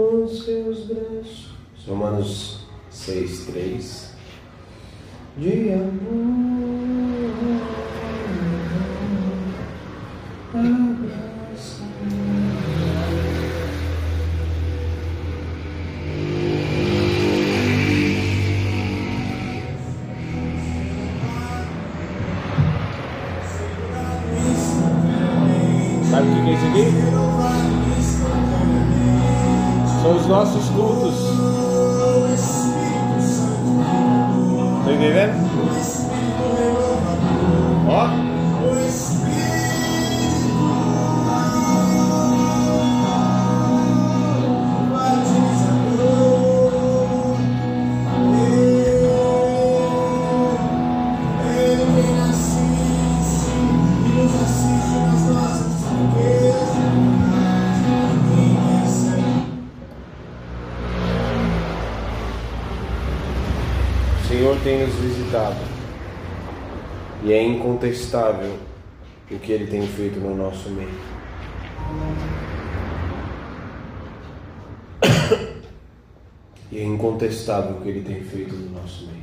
com seus braços. Romanos 6, 3. De amor, E é incontestável o que Ele tem feito no nosso meio.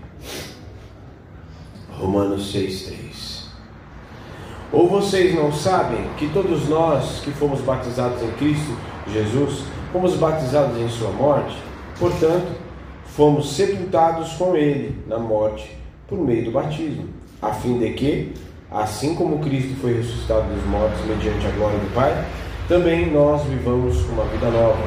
Romanos 6,3 Ou vocês não sabem que todos nós que fomos batizados em Cristo Jesus, fomos batizados em Sua morte? Portanto, fomos sepultados com ele na morte por meio do batismo, a fim de que, assim como Cristo foi ressuscitado dos mortos mediante a glória do Pai, também nós vivamos uma vida nova.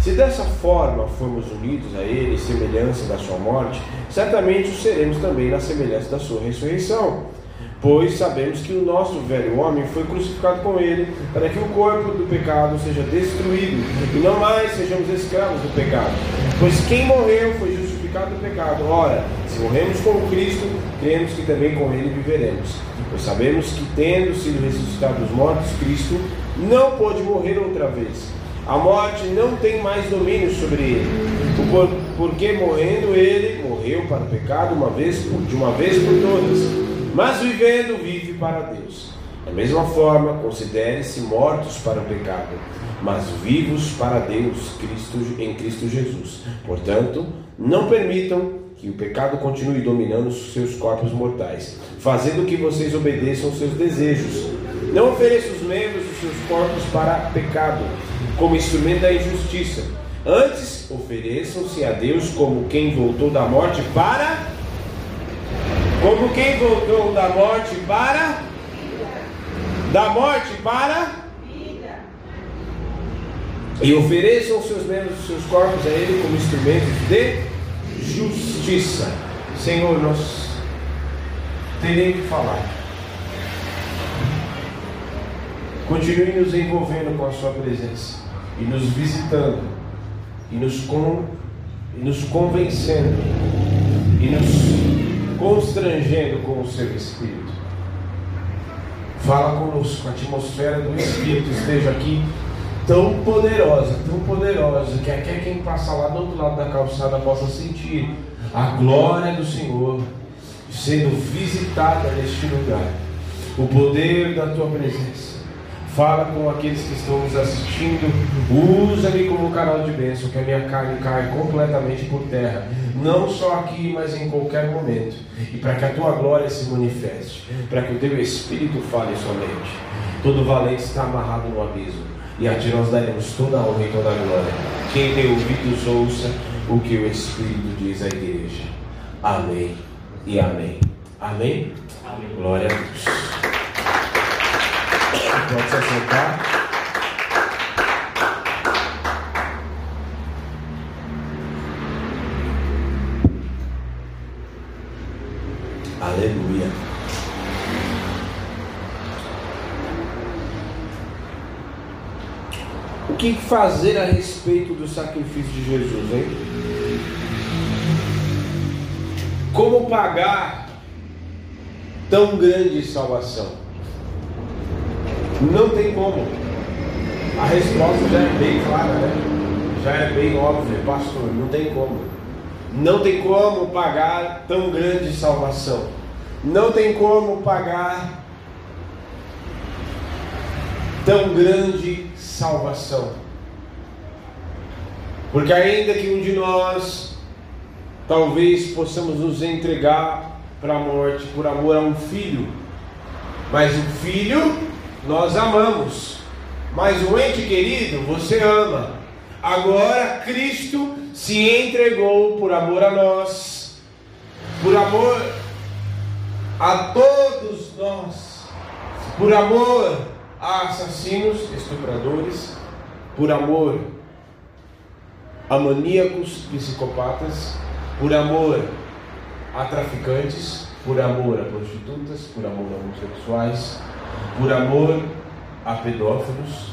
Se dessa forma formos unidos a Ele, semelhança da Sua morte, certamente o seremos também na semelhança da Sua ressurreição. Pois sabemos que o nosso velho homem foi crucificado com ele, para que o corpo do pecado seja destruído, e não mais sejamos escravos do pecado. Pois quem morreu foi justificado do pecado. Ora, se morremos com Cristo, cremos que também com ele viveremos. Pois sabemos que, tendo sido ressuscitado dos mortos, Cristo não pôde morrer outra vez. A morte não tem mais domínio sobre ele, por- porque morrendo ele, morreu para o pecado uma vez de uma vez por todas mas vivendo vive para Deus. Da mesma forma, considere-se mortos para o pecado, mas vivos para Deus Cristo, em Cristo Jesus. Portanto, não permitam que o pecado continue dominando os seus corpos mortais, fazendo que vocês obedeçam aos seus desejos. Não ofereçam os membros dos seus corpos para pecado, como instrumento da injustiça. Antes, ofereçam-se a Deus como quem voltou da morte para como quem voltou da morte para da morte para e ofereçam seus membros, os seus corpos a Ele como instrumentos de justiça. Senhor, nós teremos que falar. Continue nos envolvendo com a Sua presença e nos visitando e nos, con, e nos convencendo e nos constrangendo com o seu Espírito. Fala conosco, a atmosfera do Espírito esteja aqui tão poderosa, tão poderosa, que até quem passa lá do outro lado da calçada possa sentir a glória do Senhor sendo visitada neste lugar. O poder da tua presença. Fala com aqueles que estão nos assistindo. Usa-me como canal de bênção, que a minha carne caia completamente por terra. Não só aqui, mas em qualquer momento. E para que a tua glória se manifeste. Para que o teu Espírito fale somente. Todo valente está amarrado no abismo. E a ti nós daremos toda a honra e toda a glória. Quem tem ouvidos, ouça o que o Espírito diz à igreja. Amém e amém. Amém? Glória a Deus. Pode se assentar. Aleluia. O que fazer a respeito do sacrifício de Jesus, hein? Como pagar tão grande salvação? Não tem como. A resposta já é bem clara, né? Já é bem óbvia, pastor. Não tem como. Não tem como pagar tão grande salvação. Não tem como pagar tão grande salvação. Porque ainda que um de nós talvez possamos nos entregar para a morte por amor a um filho, mas o filho nós amamos, mas o ente querido você ama. Agora Cristo se entregou por amor a nós, por amor a todos nós, por amor a assassinos, estupradores, por amor a maníacos, psicopatas, por amor a traficantes, por amor a prostitutas, por amor a homossexuais, por amor a pedófilos.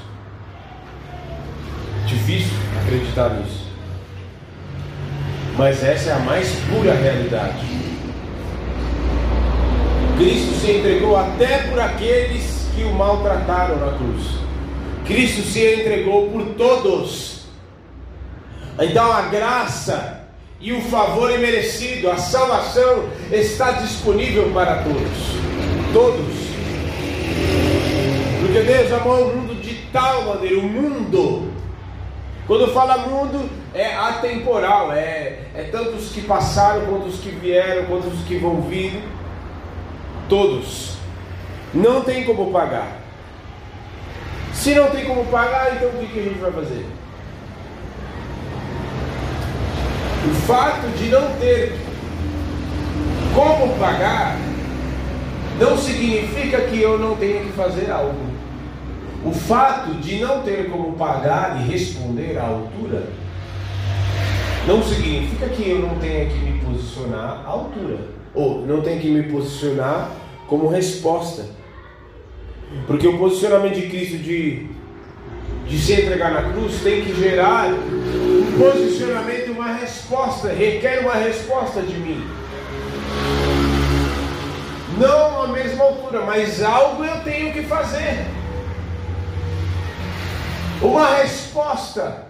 Difícil acreditar nisso. Mas essa é a mais pura realidade. Cristo se entregou até por aqueles que o maltrataram na cruz. Cristo se entregou por todos então a graça e o favor imerecido, a salvação está disponível para todos. Todos. Porque Deus amou o mundo de tal maneira, o mundo. Quando fala mundo, é atemporal, é, é tanto os que passaram, quanto os que vieram, quanto os que vão vir. Todos. Não tem como pagar. Se não tem como pagar, então o que a gente vai fazer? O fato de não ter como pagar não significa que eu não tenha que fazer algo. O fato de não ter como pagar e responder à altura não significa que eu não tenha que me posicionar à altura, ou não tenha que me posicionar como resposta. Porque o posicionamento de Cristo de de se entregar na cruz tem que gerar um posicionamento, uma resposta, requer uma resposta de mim. Não a mesma altura, mas algo eu tenho que fazer. Uma resposta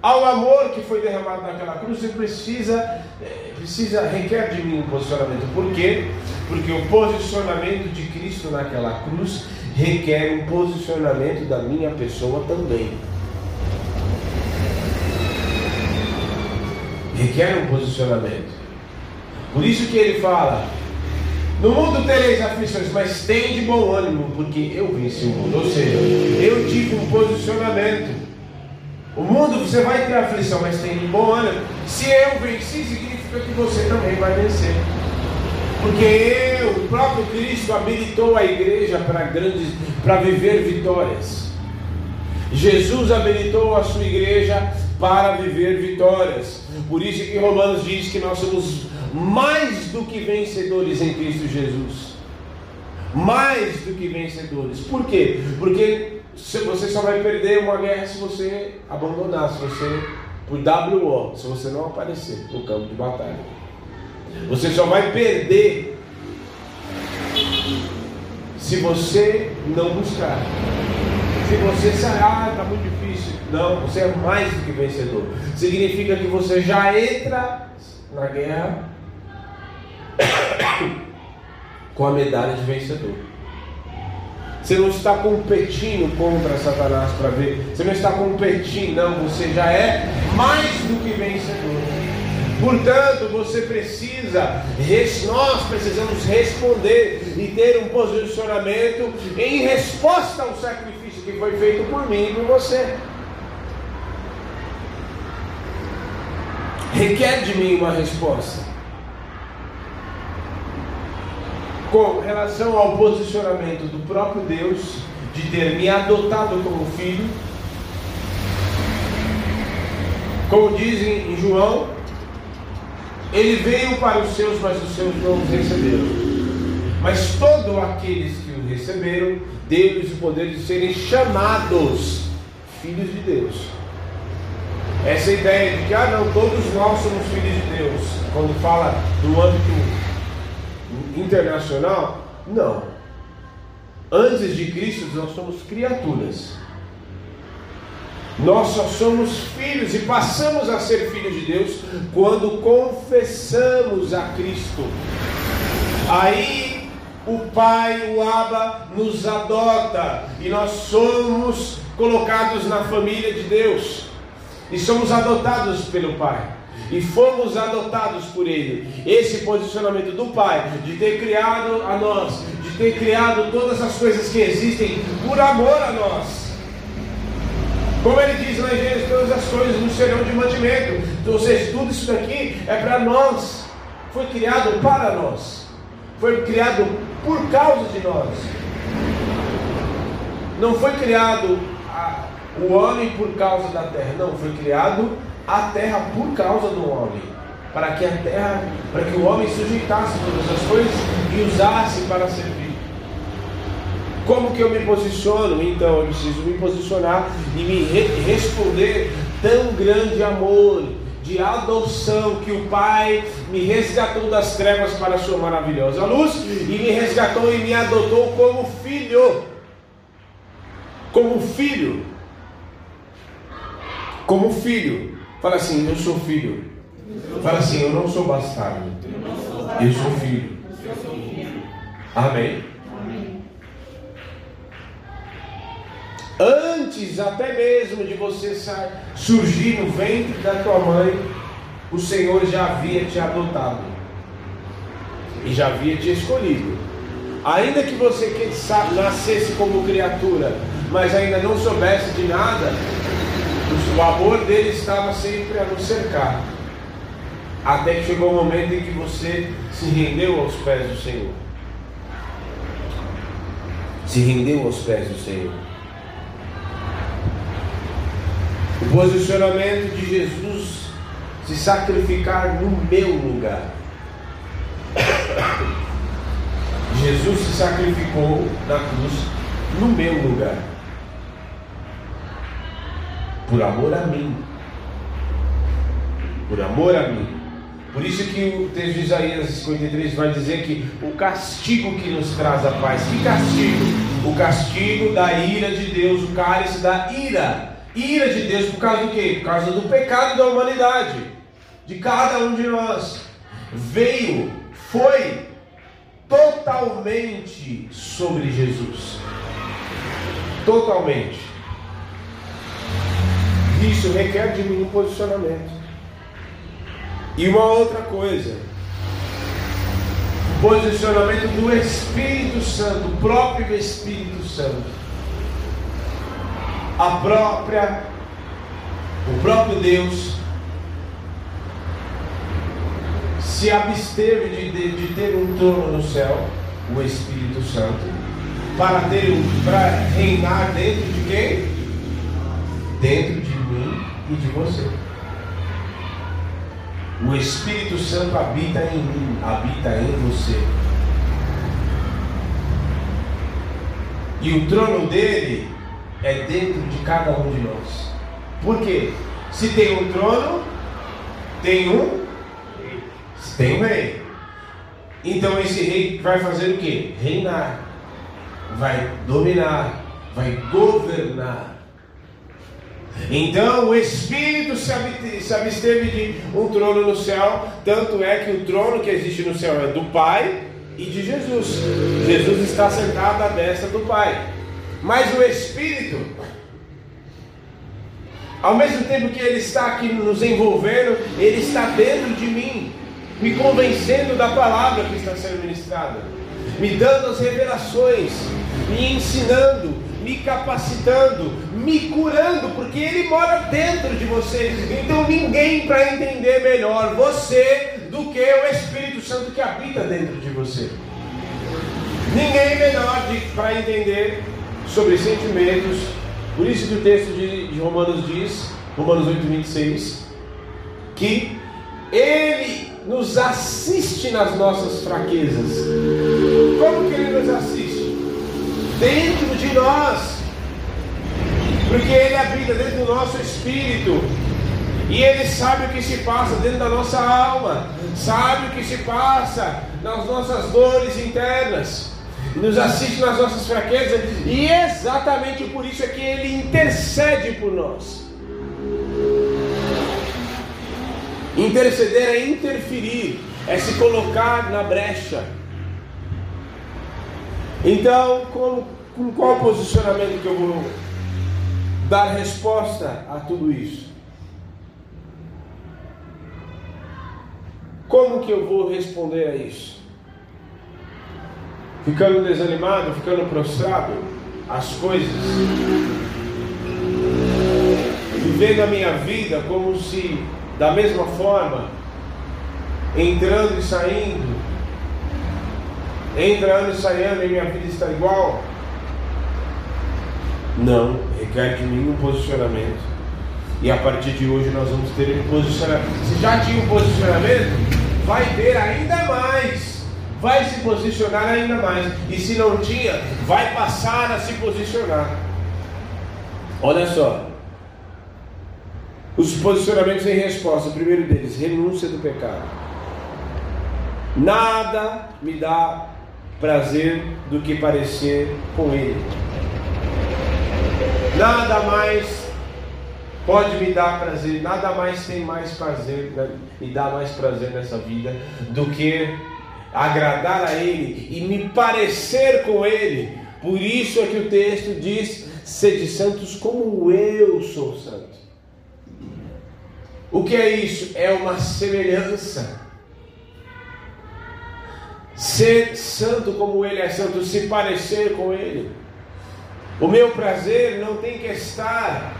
ao amor que foi derramado naquela cruz, você precisa, eh, precisa requer de mim um posicionamento. Por quê? Porque o posicionamento de Cristo naquela cruz requer um posicionamento da minha pessoa também. Requer um posicionamento. Por isso que ele fala: No mundo tereis aflições, mas tem de bom ânimo, porque eu venci o mundo. Ou seja, eu tive um posicionamento. O mundo você vai ter aflição, mas tem de bom ânimo. Se eu venci, significa que você também vai vencer. Porque o próprio Cristo habilitou a igreja para grandes, para viver vitórias. Jesus habilitou a sua igreja para viver vitórias. Por isso que Romanos diz que nós somos mais do que vencedores em Cristo Jesus. Mais do que vencedores. Por quê? Porque você só vai perder uma guerra se você abandonar, se você por WO, se você não aparecer no campo de batalha. Você só vai perder se você não buscar. Se você sair, ah, está muito difícil. Não, você é mais do que vencedor. Significa que você já entra na guerra com a medalha de vencedor. Você não está competindo contra Satanás para ver. Você não está competindo, não. Você já é mais do que vencedor. Portanto, você precisa, nós precisamos responder e ter um posicionamento em resposta ao sacrifício que foi feito por mim e por você. Requer de mim uma resposta. Com relação ao posicionamento do próprio Deus, de ter me adotado como filho, como dizem em João ele veio para os seus, mas os seus não os receberam. Mas todos aqueles que o receberam, deu-lhes o poder de serem chamados filhos de Deus. Essa ideia de que, ah, não, todos nós somos filhos de Deus, quando fala no âmbito internacional, não. Antes de Cristo, nós somos criaturas. Nós só somos filhos e passamos a ser filhos de Deus quando confessamos a Cristo. Aí o Pai, o Abba, nos adota e nós somos colocados na família de Deus. e somos adotados pelo Pai. E fomos adotados por Ele. Esse posicionamento do Pai, de ter criado a nós, de ter criado todas as coisas que existem por amor a nós. Como ele diz na Gênesis, todas as coisas nos serão de mantimento. Então, ou seja, tudo isso daqui é para nós. Foi criado para nós. Foi criado por causa de nós. Não foi criado a, o homem por causa da terra. Não, foi criado a terra por causa do homem. Para que a terra, para que o homem sujeitasse todas as coisas e usasse para servir. Como que eu me posiciono? Então eu preciso me posicionar e me re responder tão grande amor de adoção que o Pai me resgatou das trevas para a sua maravilhosa luz e me resgatou e me adotou como filho. Como filho. Como filho. Fala assim, eu sou filho. Fala assim, eu não sou bastardo. Eu sou filho. Amém. Antes até mesmo de você surgir no ventre da tua mãe, o Senhor já havia te adotado e já havia te escolhido. Ainda que você nascesse como criatura, mas ainda não soubesse de nada, o amor dele estava sempre a nos cercar. Até que chegou o momento em que você se rendeu aos pés do Senhor. Se rendeu aos pés do Senhor. O posicionamento de Jesus se sacrificar no meu lugar. Jesus se sacrificou na cruz no meu lugar. Por amor a mim. Por amor a mim. Por isso que o texto de Isaías 53 vai dizer que o castigo que nos traz a paz. Que castigo? O castigo da ira de Deus, o cálice da ira ira de Deus por causa do quê? Por causa do pecado da humanidade, de cada um de nós. Veio, foi totalmente sobre Jesus. Totalmente. Isso requer de mim um posicionamento. E uma outra coisa, o posicionamento do Espírito Santo, o próprio Espírito Santo a própria, o próprio Deus se absteve de, de, de ter um trono no céu, o Espírito Santo, para ter para reinar dentro de quem? Dentro de e de você. O Espírito Santo habita em mim, habita em você. E o trono dele é dentro de cada um de nós. Por quê? Se tem um trono, tem um, tem um rei. Então esse rei vai fazer o quê? Reinar, vai dominar, vai governar. Então o Espírito se absteve de um trono no céu, tanto é que o trono que existe no céu é do Pai e de Jesus. Jesus está sentado à destra do Pai. Mas o Espírito, ao mesmo tempo que Ele está aqui nos envolvendo, Ele está dentro de mim, me convencendo da palavra que está sendo ministrada, me dando as revelações, me ensinando, me capacitando, me curando, porque Ele mora dentro de você. Então ninguém para entender melhor você do que o Espírito Santo que habita dentro de você. Ninguém melhor para entender sobre sentimentos. Por isso que o texto de, de Romanos diz, Romanos 8, 26, que Ele nos assiste nas nossas fraquezas. Como que Ele nos assiste? Dentro de nós. Porque Ele habita dentro do nosso espírito. E Ele sabe o que se passa dentro da nossa alma, sabe o que se passa nas nossas dores internas nos assiste nas nossas fraquezas, e exatamente por isso é que Ele intercede por nós. Interceder é interferir, é se colocar na brecha. Então, com, com qual posicionamento que eu vou dar resposta a tudo isso. Como que eu vou responder a isso? Ficando desanimado, ficando prostrado, as coisas. Vivendo a minha vida como se, da mesma forma, entrando e saindo, entrando e saindo, e minha vida está igual. Não, requer de mim um posicionamento. E a partir de hoje nós vamos ter um posicionamento. Se já tinha um posicionamento, vai ter ainda mais. Vai se posicionar ainda mais. E se não tinha, vai passar a se posicionar. Olha só. Os posicionamentos em resposta. O primeiro deles, renúncia do pecado. Nada me dá prazer do que parecer com ele. Nada mais pode me dar prazer, nada mais tem mais prazer, né, me dá mais prazer nessa vida do que agradar a Ele e me parecer com Ele. Por isso é que o texto diz: sede santos como eu sou santo. O que é isso? É uma semelhança. Ser santo como Ele é santo, se parecer com Ele. O meu prazer não tem que estar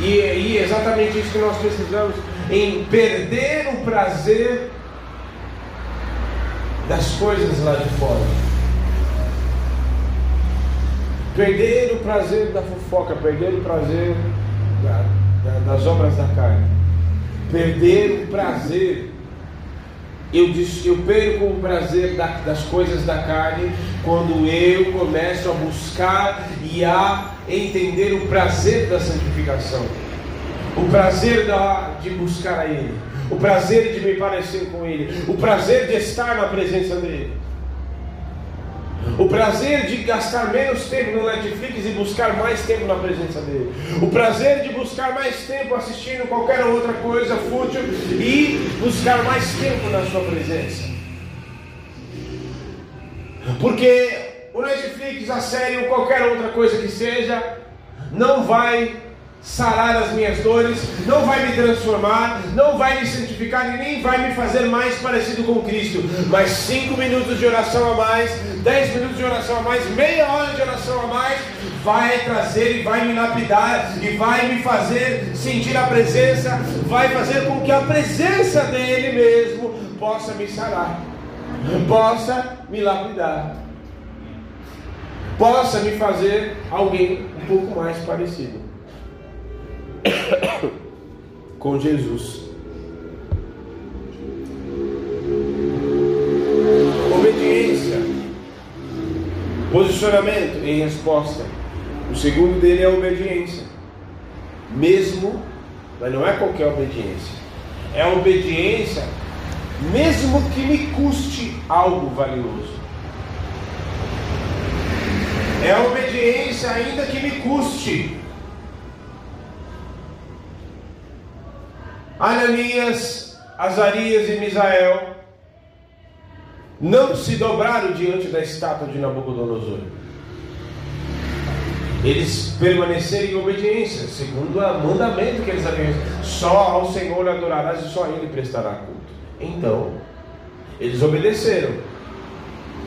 e, é exatamente isso que nós precisamos, em perder o prazer das coisas lá de fora. Perder o prazer da fofoca, perder o prazer da, da, das obras da carne. Perder o prazer. Eu, eu perco o prazer da, das coisas da carne quando eu começo a buscar e a entender o prazer da santificação, o prazer da, de buscar a Ele, o prazer de me parecer com Ele, o prazer de estar na presença dEle. O prazer de gastar menos tempo no Netflix e buscar mais tempo na presença dele. O prazer de buscar mais tempo assistindo qualquer outra coisa fútil e buscar mais tempo na sua presença. Porque o Netflix, a série ou qualquer outra coisa que seja, não vai sarar as minhas dores, não vai me transformar, não vai me santificar e nem vai me fazer mais parecido com Cristo. Mas cinco minutos de oração a mais, dez minutos de oração a mais, meia hora de oração a mais, vai trazer e vai me lapidar e vai me fazer sentir a presença, vai fazer com que a presença dele mesmo possa me sarar, possa me lapidar possa me fazer alguém um pouco mais parecido com Jesus. Obediência, posicionamento em resposta. O segundo dele é a obediência, mesmo, mas não é qualquer obediência, é a obediência, mesmo que me custe algo valioso. É a obediência, ainda que me custe. Ananias, Azarias e Misael não se dobraram diante da estátua de Nabucodonosor. Eles permaneceram em obediência, segundo o mandamento que eles haviam. Só ao Senhor adorarás e só a Ele prestará culto. Então, eles obedeceram.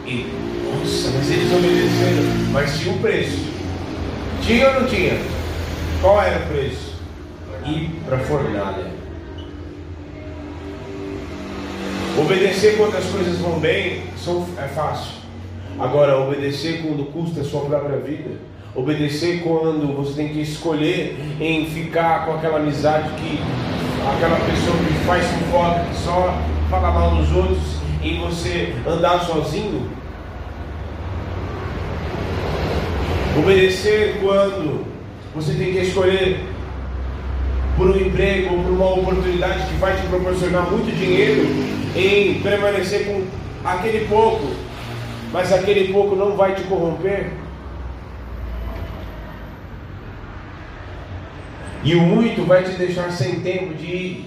E, nossa, mas eles obedeceram, mas tinha um preço. Tinha ou não tinha? Qual era o preço? Ir para a fornalha. Obedecer quando as coisas vão bem são, é fácil. Agora, obedecer quando custa a sua própria vida. Obedecer quando você tem que escolher em ficar com aquela amizade que aquela pessoa que faz fofoca, que só fala mal dos outros em você andar sozinho. Obedecer quando você tem que escolher por um emprego ou por uma oportunidade que vai te proporcionar muito dinheiro em permanecer com aquele pouco, mas aquele pouco não vai te corromper. E o muito vai te deixar sem tempo de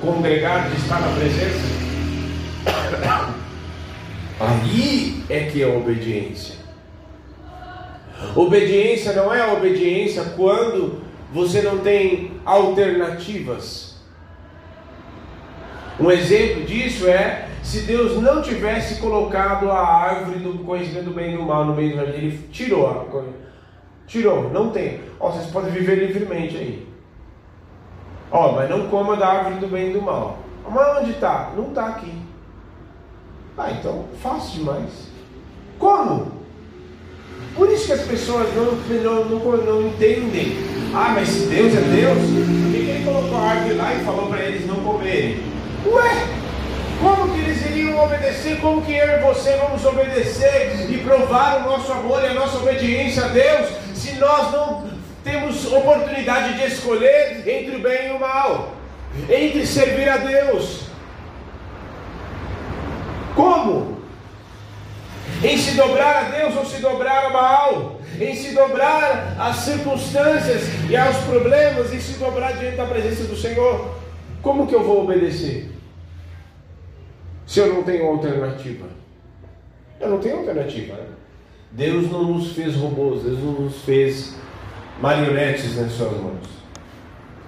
congregar, de estar na presença. Aí é que é obediência. Obediência não é obediência quando você não tem alternativas. Um exemplo disso é se Deus não tivesse colocado a árvore do conhecimento do bem e do mal no meio do jardim, ele tirou a. Tirou, não tem. Ó, vocês podem viver livremente aí. Ó, mas não coma da árvore do bem e do mal. Mas onde está? Não está aqui. Ah, então fácil demais. Como? Por isso que as pessoas não, não, não, não entendem. Ah, mas se Deus é Deus, por que ele colocou a árvore lá e falou para eles não comerem? Ué, como que eles iriam obedecer? Como que eu e você vamos obedecer e provar o nosso amor e a nossa obediência a Deus se nós não temos oportunidade de escolher entre o bem e o mal, entre servir a Deus? Como? Em se dobrar a Deus ou se dobrar a Baal? Em se dobrar às circunstâncias e aos problemas e se dobrar diante da presença do Senhor? Como que eu vou obedecer? Se eu não tenho alternativa. Eu não tenho alternativa. Né? Deus não nos fez robôs, Deus não nos fez marionetes nas suas mãos.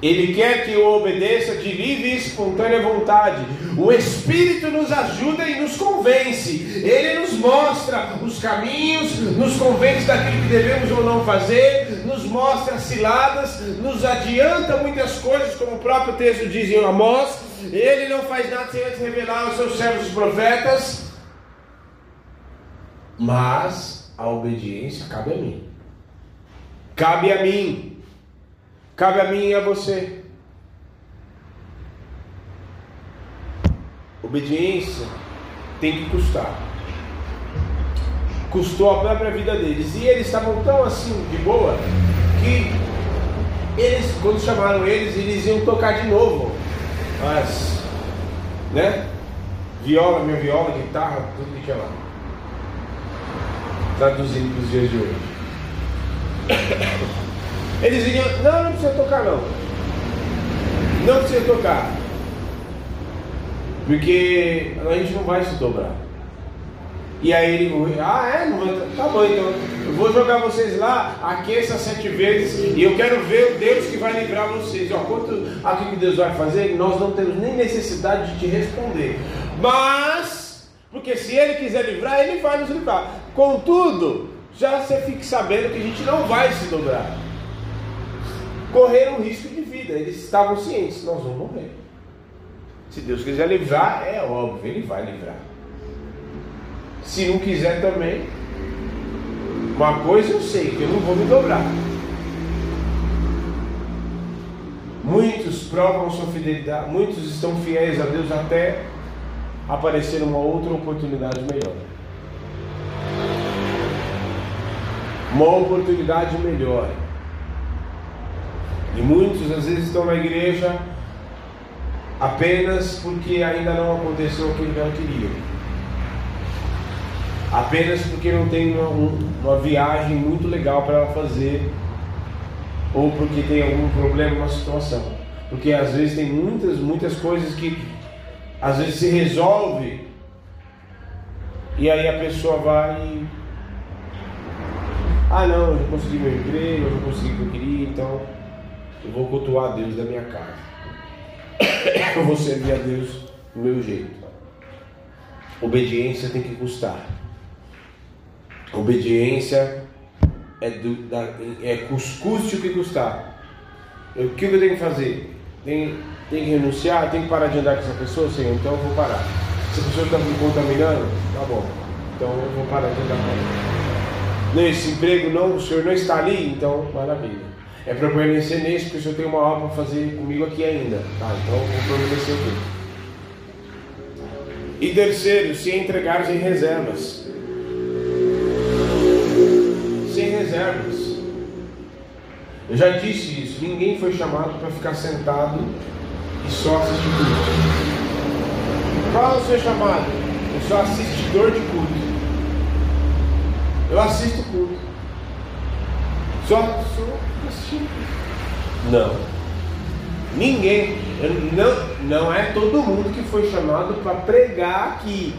Ele quer que eu obedeça de livre e espontânea vontade. O Espírito nos ajuda e nos convence. Ele nos mostra os caminhos, nos convence daquilo que devemos ou não fazer, nos mostra ciladas, nos adianta muitas coisas, como o próprio texto diz em Amós. Ele não faz nada sem antes revelar aos seus servos os profetas. Mas a obediência cabe a mim. Cabe a mim. Cabe a mim e a você. Obediência tem que custar. Custou a própria vida deles. E eles estavam tão assim, de boa, que eles, quando chamaram eles, eles iam tocar de novo. Mas, né? Viola, minha viola, guitarra, tudo que tinha lá. Traduzindo para os dias de hoje. Eles iriam, não, não precisa tocar não. Não precisa tocar. Porque a gente não vai se dobrar. E aí ele, ah é? Não vai, tá bom então. Eu vou jogar vocês lá, aqueça sete vezes, e eu quero ver o Deus que vai livrar vocês. Ó, quanto aqui que Deus vai fazer, nós não temos nem necessidade de te responder. Mas, porque se ele quiser livrar, ele vai nos livrar. Contudo, já você fique sabendo que a gente não vai se dobrar correram risco de vida. Eles estavam cientes, nós vamos morrer. Se Deus quiser livrar, é óbvio, Ele vai livrar. Se não quiser também, uma coisa eu sei, que eu não vou me dobrar. Muitos provam sua fidelidade, muitos estão fiéis a Deus até aparecer uma outra oportunidade melhor. Uma oportunidade melhor. E muitos às vezes estão na igreja apenas porque ainda não aconteceu aquilo que ela queria. Apenas porque não tem uma, uma viagem muito legal para ela fazer, ou porque tem algum problema, uma situação. Porque às vezes tem muitas, muitas coisas que às vezes se resolve e aí a pessoa vai ah não, eu já consegui meu emprego, eu já consegui o que eu queria, então eu vou cultuar a Deus da minha casa. Eu vou servir a Deus do meu jeito. Obediência tem que custar. Obediência é, do, da, é custe o que custar. O que eu tenho que fazer? Tem, tem que renunciar? Tem que parar de andar com essa pessoa? Senhor, então eu vou parar. Se a pessoa está me contaminando, tá bom. Então eu vou parar de andar com ela. Nesse emprego não, o senhor não está ali, então maravilha. É para permanecer nesse, porque o senhor tem uma obra para fazer comigo aqui ainda. Tá, então eu vou permanecer aqui. E terceiro, se entregares em reservas. Eu já disse isso, ninguém foi chamado para ficar sentado e só assistir culto. Qual é o seu chamado? Eu sou assistidor de culto. Eu assisto culto. Só sou não. Ninguém, não, não é todo mundo que foi chamado para pregar aqui.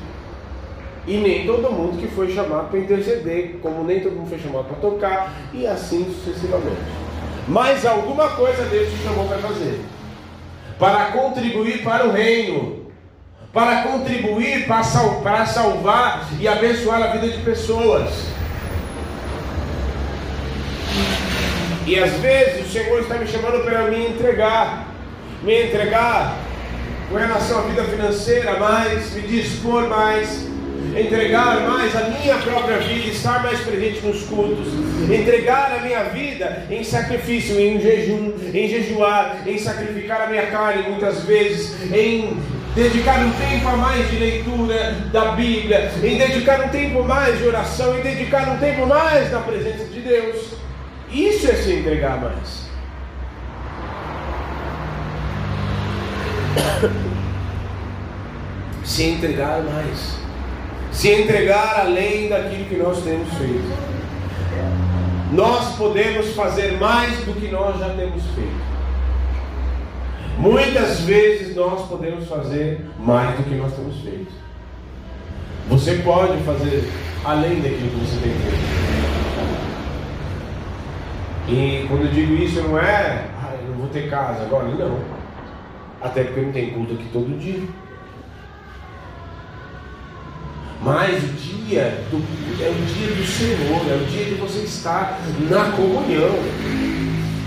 E nem todo mundo que foi chamado para interceder, como nem todo mundo foi chamado para tocar, e assim sucessivamente. Mas alguma coisa Deus te chamou para fazer para contribuir para o reino. para contribuir, para salvar e abençoar a vida de pessoas. E às vezes o Senhor está me chamando para me entregar, me entregar com relação à vida financeira mais, me dispor mais, entregar mais a minha própria vida, estar mais presente nos cultos, entregar a minha vida em sacrifício, em jejum, em jejuar, em sacrificar a minha carne muitas vezes, em dedicar um tempo a mais de leitura da Bíblia, em dedicar um tempo mais de oração, em dedicar um tempo mais na presença de Deus. Isso é se entregar mais. se entregar mais se entregar além daquilo que nós temos feito. Nós podemos fazer mais do que nós já temos feito. Muitas vezes nós podemos fazer mais do que nós temos feito. Você pode fazer além daquilo que você tem feito. E quando eu digo isso, não é, ah, eu não vou ter casa agora, não. Até porque não tem culto aqui todo dia. Mas o dia do, é o dia do Senhor, é o dia de você estar na comunhão.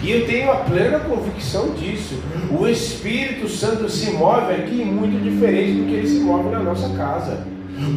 E eu tenho a plena convicção disso. O Espírito Santo se move aqui muito diferente do que ele se move na nossa casa.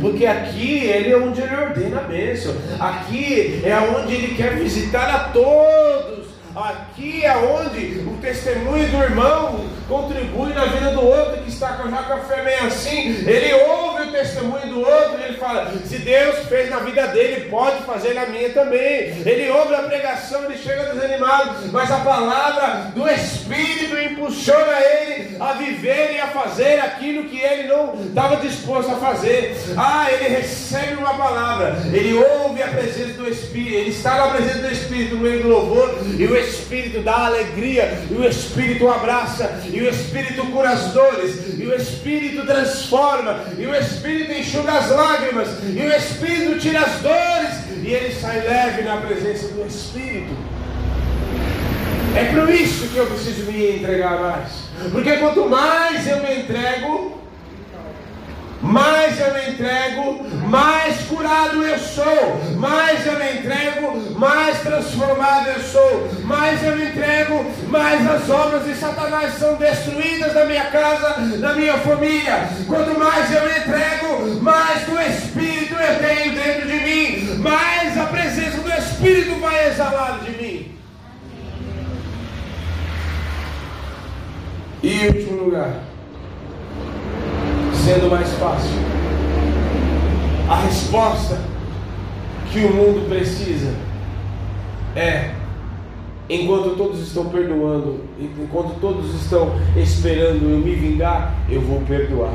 Porque aqui ele é onde ele ordena a bênção. Aqui é onde ele quer visitar a todos. Aqui é onde o testemunho do irmão contribui na vida do outro que está com a fé meio assim. Ele ouve testemunho do outro ele fala: se Deus fez na vida dele, pode fazer na minha também. Ele ouve a pregação, ele chega desanimado, mas a palavra do Espírito impulsiona ele a viver e a fazer aquilo que ele não estava disposto a fazer. Ah, ele recebe uma palavra, ele ouve a presença do Espírito, ele está na presença do Espírito no meio do louvor e o Espírito dá alegria, e o Espírito abraça, e o Espírito cura as dores, e o Espírito transforma, e o Espírito enxuga as lágrimas, e o Espírito tira as dores, e ele sai leve na presença do Espírito. É por isso que eu preciso me entregar mais. Porque quanto mais eu me entrego, mais eu me entrego, mais curado eu sou, mais eu me entrego, mais transformado eu sou, mais eu me entrego, mais as obras de Satanás são destruídas na minha casa, na minha família. Quanto mais eu me entrego, mais do Espírito eu tenho dentro de mim, mais a presença do Espírito vai exalar de mim. E último lugar, sendo mais fácil. A resposta que o mundo precisa é: enquanto todos estão perdoando, enquanto todos estão esperando eu me vingar, eu vou perdoar.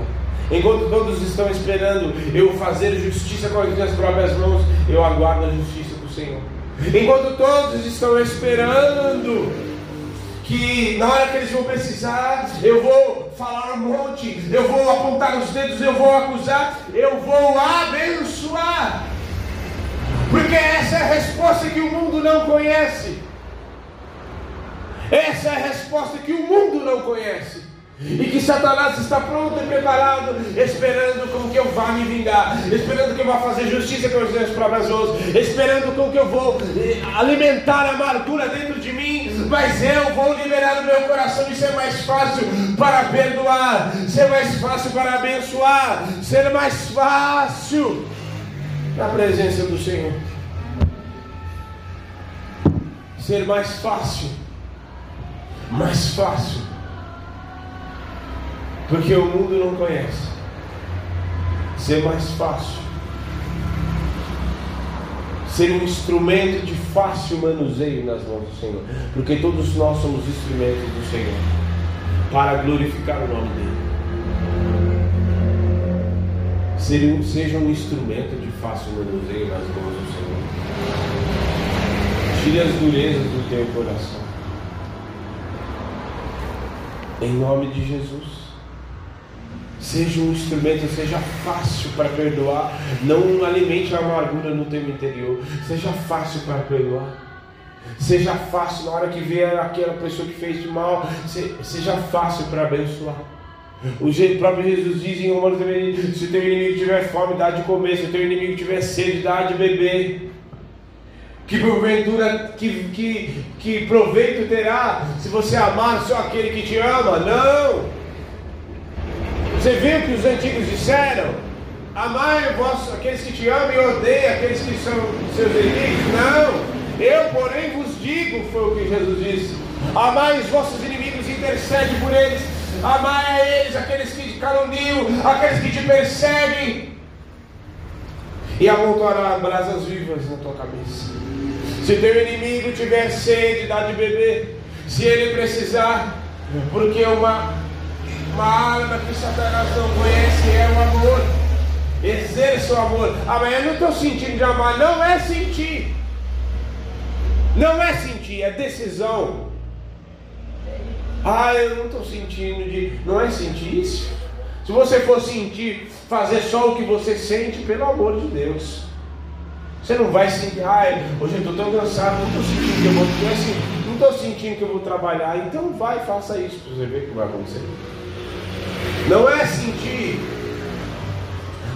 Enquanto todos estão esperando eu fazer justiça com as minhas próprias mãos, eu aguardo a justiça do Senhor. Enquanto todos estão esperando que na hora que eles vão precisar, eu vou falar um monte, eu vou apontar os dedos, eu vou acusar, eu vou abençoar. Porque essa é a resposta que o mundo não conhece. Essa é a resposta que o mundo não conhece. E que Satanás está pronto e preparado, esperando com que eu vá me vingar, esperando que eu vá fazer justiça com os meus próprios ossos, esperando com que eu vou eh, alimentar a amargura dentro de mim, mas eu vou liberar o meu coração e ser mais fácil para perdoar, ser mais fácil para abençoar, ser mais fácil na presença do Senhor. Ser mais fácil, mais fácil porque o mundo não conhece. Ser mais fácil. Ser um instrumento de fácil manuseio nas mãos do Senhor. Porque todos nós somos instrumentos do Senhor. Para glorificar o nome dEle. Ser seja um instrumento de fácil manuseio nas mãos do Senhor. Tire as durezas do teu coração. Em nome de Jesus. Seja um instrumento, seja fácil para perdoar. Não alimente a amargura no teu interior. Seja fácil para perdoar. Seja fácil na hora que vier aquela pessoa que fez mal. Seja fácil para abençoar. O próprio Jesus diz em Romanos também: se o teu inimigo tiver fome, dá de comer, se teu inimigo tiver sede, dá de beber. Que porventura, que, que, que proveito terá se você amar só aquele que te ama? Não! Você viu que os antigos disseram? Amai vós, aqueles que te amam e odeiem aqueles que são seus inimigos? Não! Eu, porém, vos digo, foi o que Jesus disse: amai os vossos inimigos e intercede por eles amai a eles, aqueles que te caluniam, aqueles que te perseguem, e amontoará brasas vivas na tua cabeça. Se teu inimigo tiver sede, dá de beber. Se ele precisar, porque uma, uma arma que Satanás não conhece é o amor. Exerça o amor. Eu não estou sentindo de amar. Não é sentir. Não é sentir, é decisão. Ah, eu não estou sentindo de. Não é sentir isso? Se você for sentir, fazer só o que você sente, pelo amor de Deus. Você não vai sentir, ai, hoje eu estou tão cansado, não estou sentindo que eu vou. Não é não estou sentindo que eu vou trabalhar. Então vai, faça isso para você ver o que vai acontecer. Não é sentir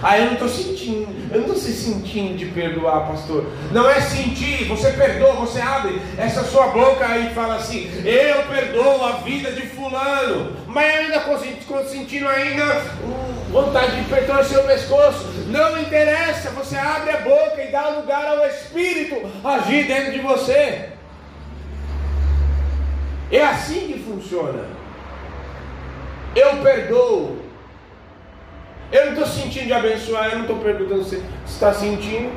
ah, eu não estou sentindo, eu não estou se sentindo de perdoar, pastor. Não é sentir, você perdoa, você abre essa sua boca e fala assim, eu perdoo a vida de fulano, mas eu ainda estou sentindo ainda vontade de perdoar seu pescoço. Não interessa, você abre a boca e dá lugar ao Espírito agir dentro de você. É assim que funciona. Eu perdoo, eu não estou sentindo de abençoar, eu não estou perguntando se está sentindo.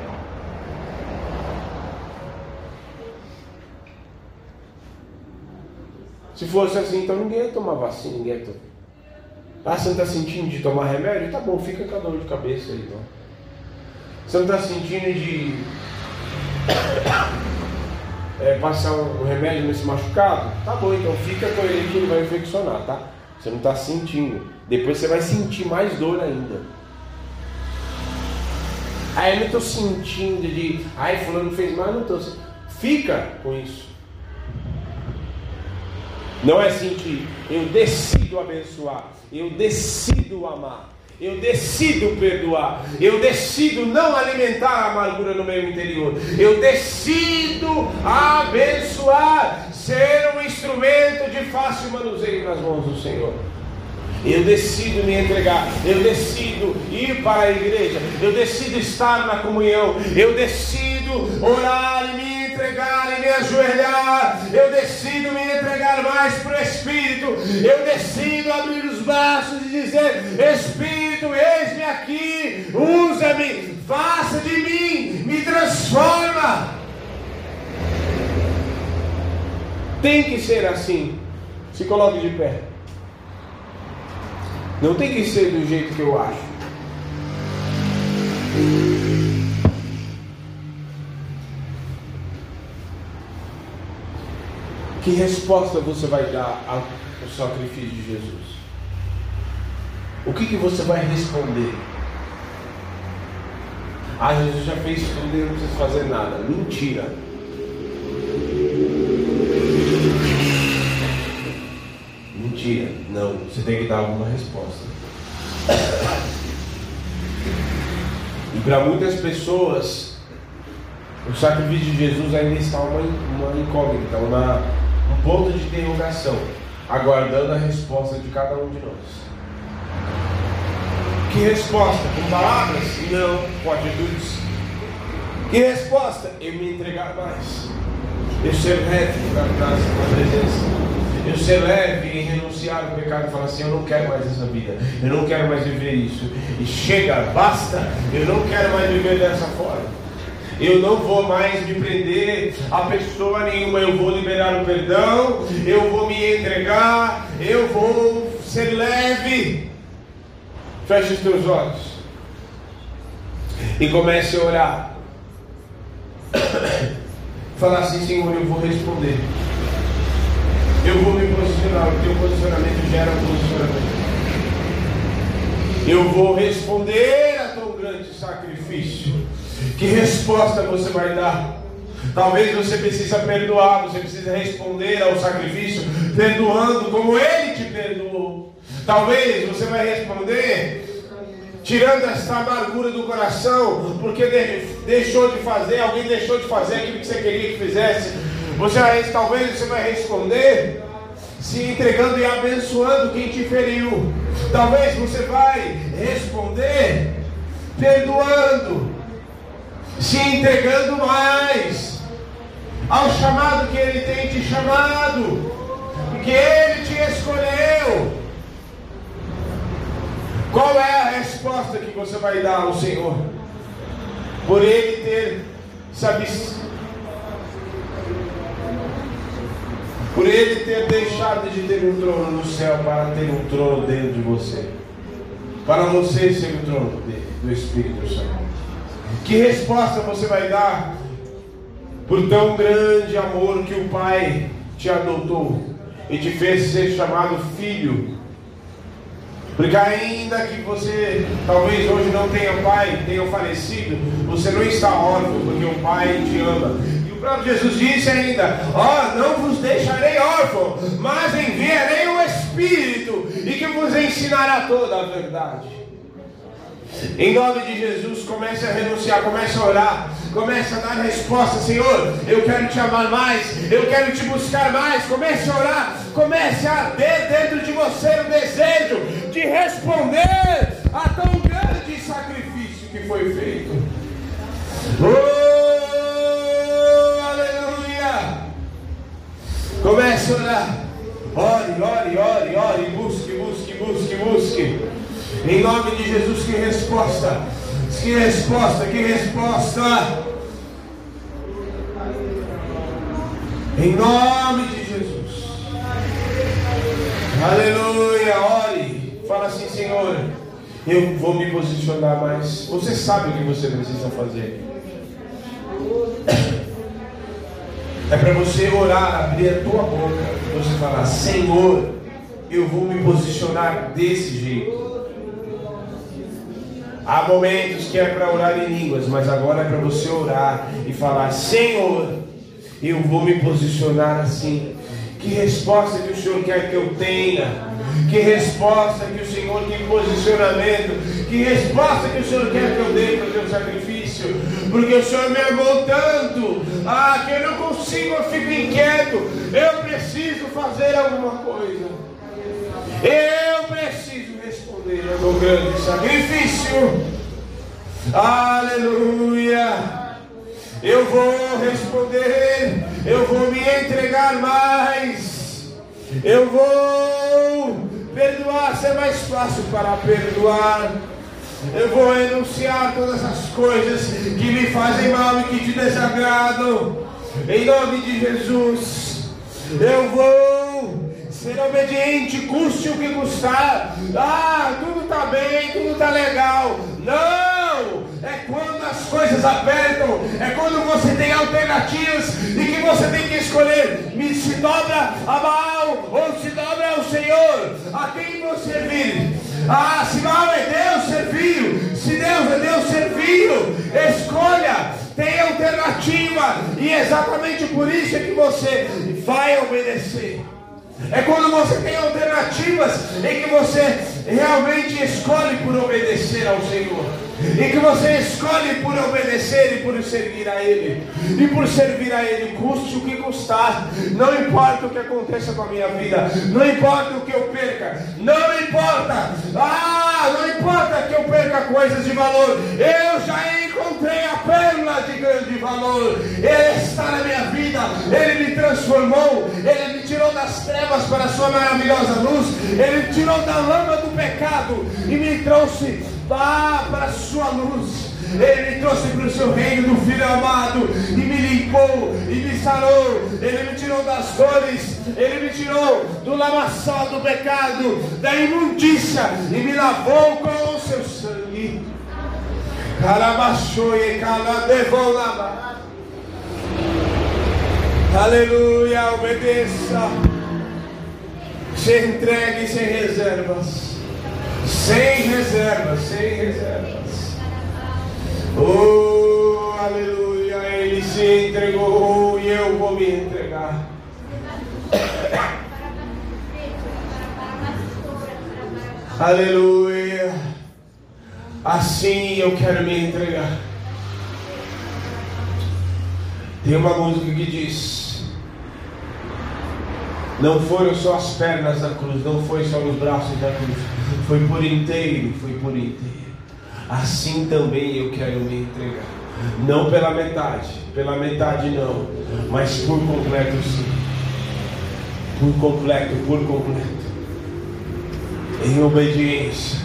Se fosse assim, então ninguém ia tomar vacina, ninguém ia tomar. Ah, você não está sentindo de tomar remédio? Tá bom, fica com a dor de cabeça aí, então. Você não está sentindo de é, passar um remédio nesse machucado? Tá bom, então fica com ele que ele vai infeccionar, tá? Você não está sentindo. Depois você vai sentir mais dor ainda. Aí eu não estou sentindo de, ai, fulano fez mal, não estou. Fica com isso. Não é sentir, eu decido abençoar, eu decido amar, eu decido perdoar, eu decido não alimentar a amargura no meu interior, eu decido abençoar, ser um instrumento de fácil manuseio nas mãos do Senhor. Eu decido me entregar, eu decido ir para a igreja, eu decido estar na comunhão, eu decido orar e me entregar e me ajoelhar, eu decido me entregar mais para o Espírito, eu decido abrir os braços e dizer: Espírito, eis-me aqui, usa-me, faça de mim, me transforma. Tem que ser assim. Se coloque de pé. Não tem que ser do jeito que eu acho. Que resposta você vai dar ao sacrifício de Jesus? O que, que você vai responder? Ah, Jesus já fez tudo e não preciso fazer nada. Mentira. Você tem que dar alguma resposta. E para muitas pessoas, o sacrifício de Jesus ainda está uma, uma incógnita, uma, um ponto de interrogação, aguardando a resposta de cada um de nós. Que resposta? Com palavras? Não, com atitudes. Que resposta? Eu me entregar mais. Eu ser reto na, na, na presença eu ser leve em renunciar ao pecado e falar assim: eu não quero mais essa vida, eu não quero mais viver isso. E chega, basta, eu não quero mais viver dessa forma. Eu não vou mais me prender a pessoa nenhuma, eu vou liberar o perdão, eu vou me entregar, eu vou ser leve. Feche os teus olhos e comece a orar. Falar assim, Senhor, eu vou responder eu vou me posicionar, o teu posicionamento gera um posicionamento. Eu vou responder a tão grande sacrifício. Que resposta você vai dar? Talvez você precisa perdoar, você precisa responder ao sacrifício, perdoando como ele te perdoou. Talvez você vai responder tirando essa amargura do coração, porque deixou de fazer, alguém deixou de fazer aquilo que você queria que fizesse. Você vai, talvez você vai responder se entregando e abençoando quem te feriu. Talvez você vai responder perdoando, se entregando mais ao chamado que Ele tem te chamado, porque Ele te escolheu. Qual é a resposta que você vai dar ao Senhor? Por Ele ter, sabe, por Ele ter deixado de ter um trono no céu para ter um trono dentro de você, para você ser o trono do Espírito Santo. Que resposta você vai dar por tão grande amor que o Pai te adotou e te fez ser chamado filho? Porque ainda que você talvez hoje não tenha pai, tenha falecido, você não está órfão, porque o Pai te ama. Próprio Jesus disse ainda: Ó, oh, não vos deixarei órfão, mas enviarei o Espírito, e que vos ensinará toda a verdade. Em nome de Jesus, comece a renunciar, comece a orar, comece a dar resposta, Senhor. Eu quero te amar mais, eu quero te buscar mais. Comece a orar, comece a arder dentro de você o desejo de responder a tão grande sacrifício que foi feito. Oh, Comece a orar. Ore, ore, ore, ore, busque, busque, busque, busque. Em nome de Jesus, que resposta! Que resposta, que resposta! Em nome de Jesus. Aleluia. Ore. Fala assim, Senhor. Eu vou me posicionar mais. Você sabe o que você precisa fazer. É para você orar, abrir a tua boca. Você falar, Senhor, eu vou me posicionar desse jeito. Há momentos que é para orar em línguas, mas agora é para você orar e falar: Senhor, eu vou me posicionar assim. Que resposta que o Senhor quer que eu tenha? Que resposta que o Senhor, que posicionamento, que resposta que o Senhor quer que eu dê para o teu sacrifício? Porque o Senhor me amou tanto, ah, que eu não consigo, eu fico inquieto, eu preciso fazer alguma coisa. Eu preciso responder ao grande sacrifício. Aleluia. Eu vou responder, eu vou me entregar mais, eu vou perdoar, ser mais fácil para perdoar. Eu vou renunciar todas as coisas que me fazem mal e que te desagradam. Em nome de Jesus, eu vou Ser obediente, custe o que custar. Ah, tudo está bem, tudo está legal. Não! É quando as coisas apertam, é quando você tem alternativas e que você tem que escolher: me se dobra a Baal ou se dobra ao Senhor. A quem você servir? Ah, se Baal é Deus, serviu. Se Deus é Deus, serviu. Escolha, tem alternativa, e é exatamente por isso é que você vai obedecer. É quando você tem alternativas em que você realmente escolhe por obedecer ao Senhor. E que você escolhe por obedecer e por servir a Ele. E por servir a Ele, custe o que custar. Não importa o que aconteça com a minha vida. Não importa o que eu perca. Não importa. Ah, não importa que eu perca coisas de valor. Eu já encontrei a pérola de grande valor. Ele está na minha vida. Ele me transformou. Ele me tirou das trevas para a sua maravilhosa luz. Ele tirou da lama do pecado e me trouxe ah, para a sua luz. Ele me trouxe para o seu reino do Filho amado e me limpou e me sarou. Ele me tirou das dores, ele me tirou do lamaçal do pecado, da imundícia e me lavou com o seu sangue. Aleluia, obedeça. Se entregue sem reservas. Sem reservas, sem reservas. Oh, aleluia. Ele se entregou e eu vou me entregar. Aleluia. Assim eu quero me entregar. Tem uma música que diz: Não foram só as pernas da cruz, não foi só os braços da cruz, foi por inteiro, foi por inteiro. Assim também eu quero me entregar. Não pela metade, pela metade não, mas por completo sim. Por completo, por completo. Em obediência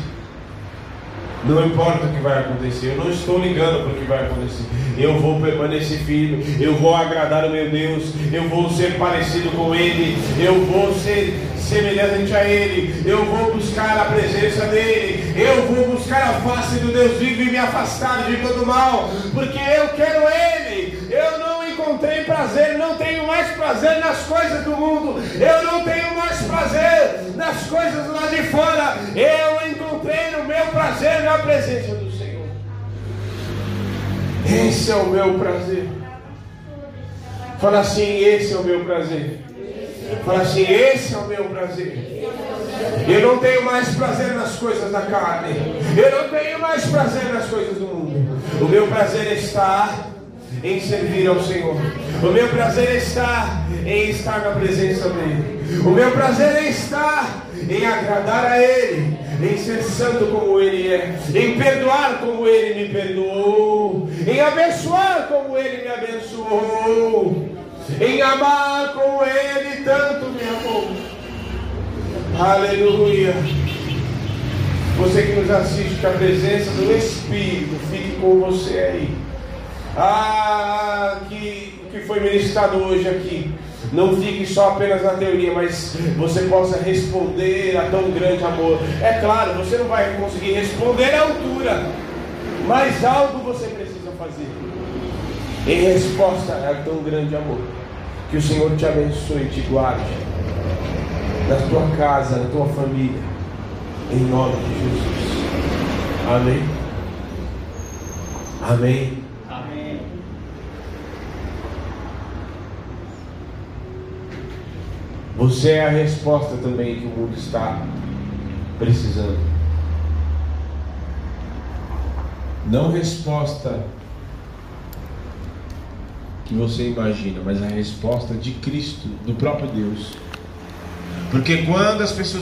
não importa o que vai acontecer, eu não estou ligando para o que vai acontecer. Eu vou permanecer firme, eu vou agradar o meu Deus, eu vou ser parecido com Ele, eu vou ser semelhante a Ele, eu vou buscar a presença dEle, eu vou buscar a face do Deus vivo e me afastar de todo mal, porque eu quero Ele. Eu não encontrei prazer, não tenho mais prazer nas coisas do mundo, eu não tenho mais prazer nas coisas lá de fora, eu encontrei o meu prazer na presença do Senhor. Esse é o meu prazer. Fala assim: esse é o meu prazer. Fala assim: esse é o meu prazer. Eu não tenho mais prazer nas coisas da carne. Eu não tenho mais prazer nas coisas do mundo. O meu prazer está em servir ao Senhor. O meu prazer está em estar na presença dEle. O meu prazer está em agradar a Ele, em ser santo como Ele é, em perdoar como Ele me perdoou, em abençoar como Ele me abençoou, em amar como Ele tanto me amou. Aleluia. Você que nos assiste, que a presença do Espírito fique com você aí. Ah, que o que foi ministrado hoje aqui não fique só apenas na teoria, mas você possa responder a tão grande amor. É claro, você não vai conseguir responder à altura, mas algo você precisa fazer em resposta a tão grande amor. Que o Senhor te abençoe e te guarde na tua casa, na tua família, em nome de Jesus. Amém. Amém. Você é a resposta também que o mundo está precisando. Não resposta que você imagina, mas a resposta de Cristo, do próprio Deus. Porque quando as pessoas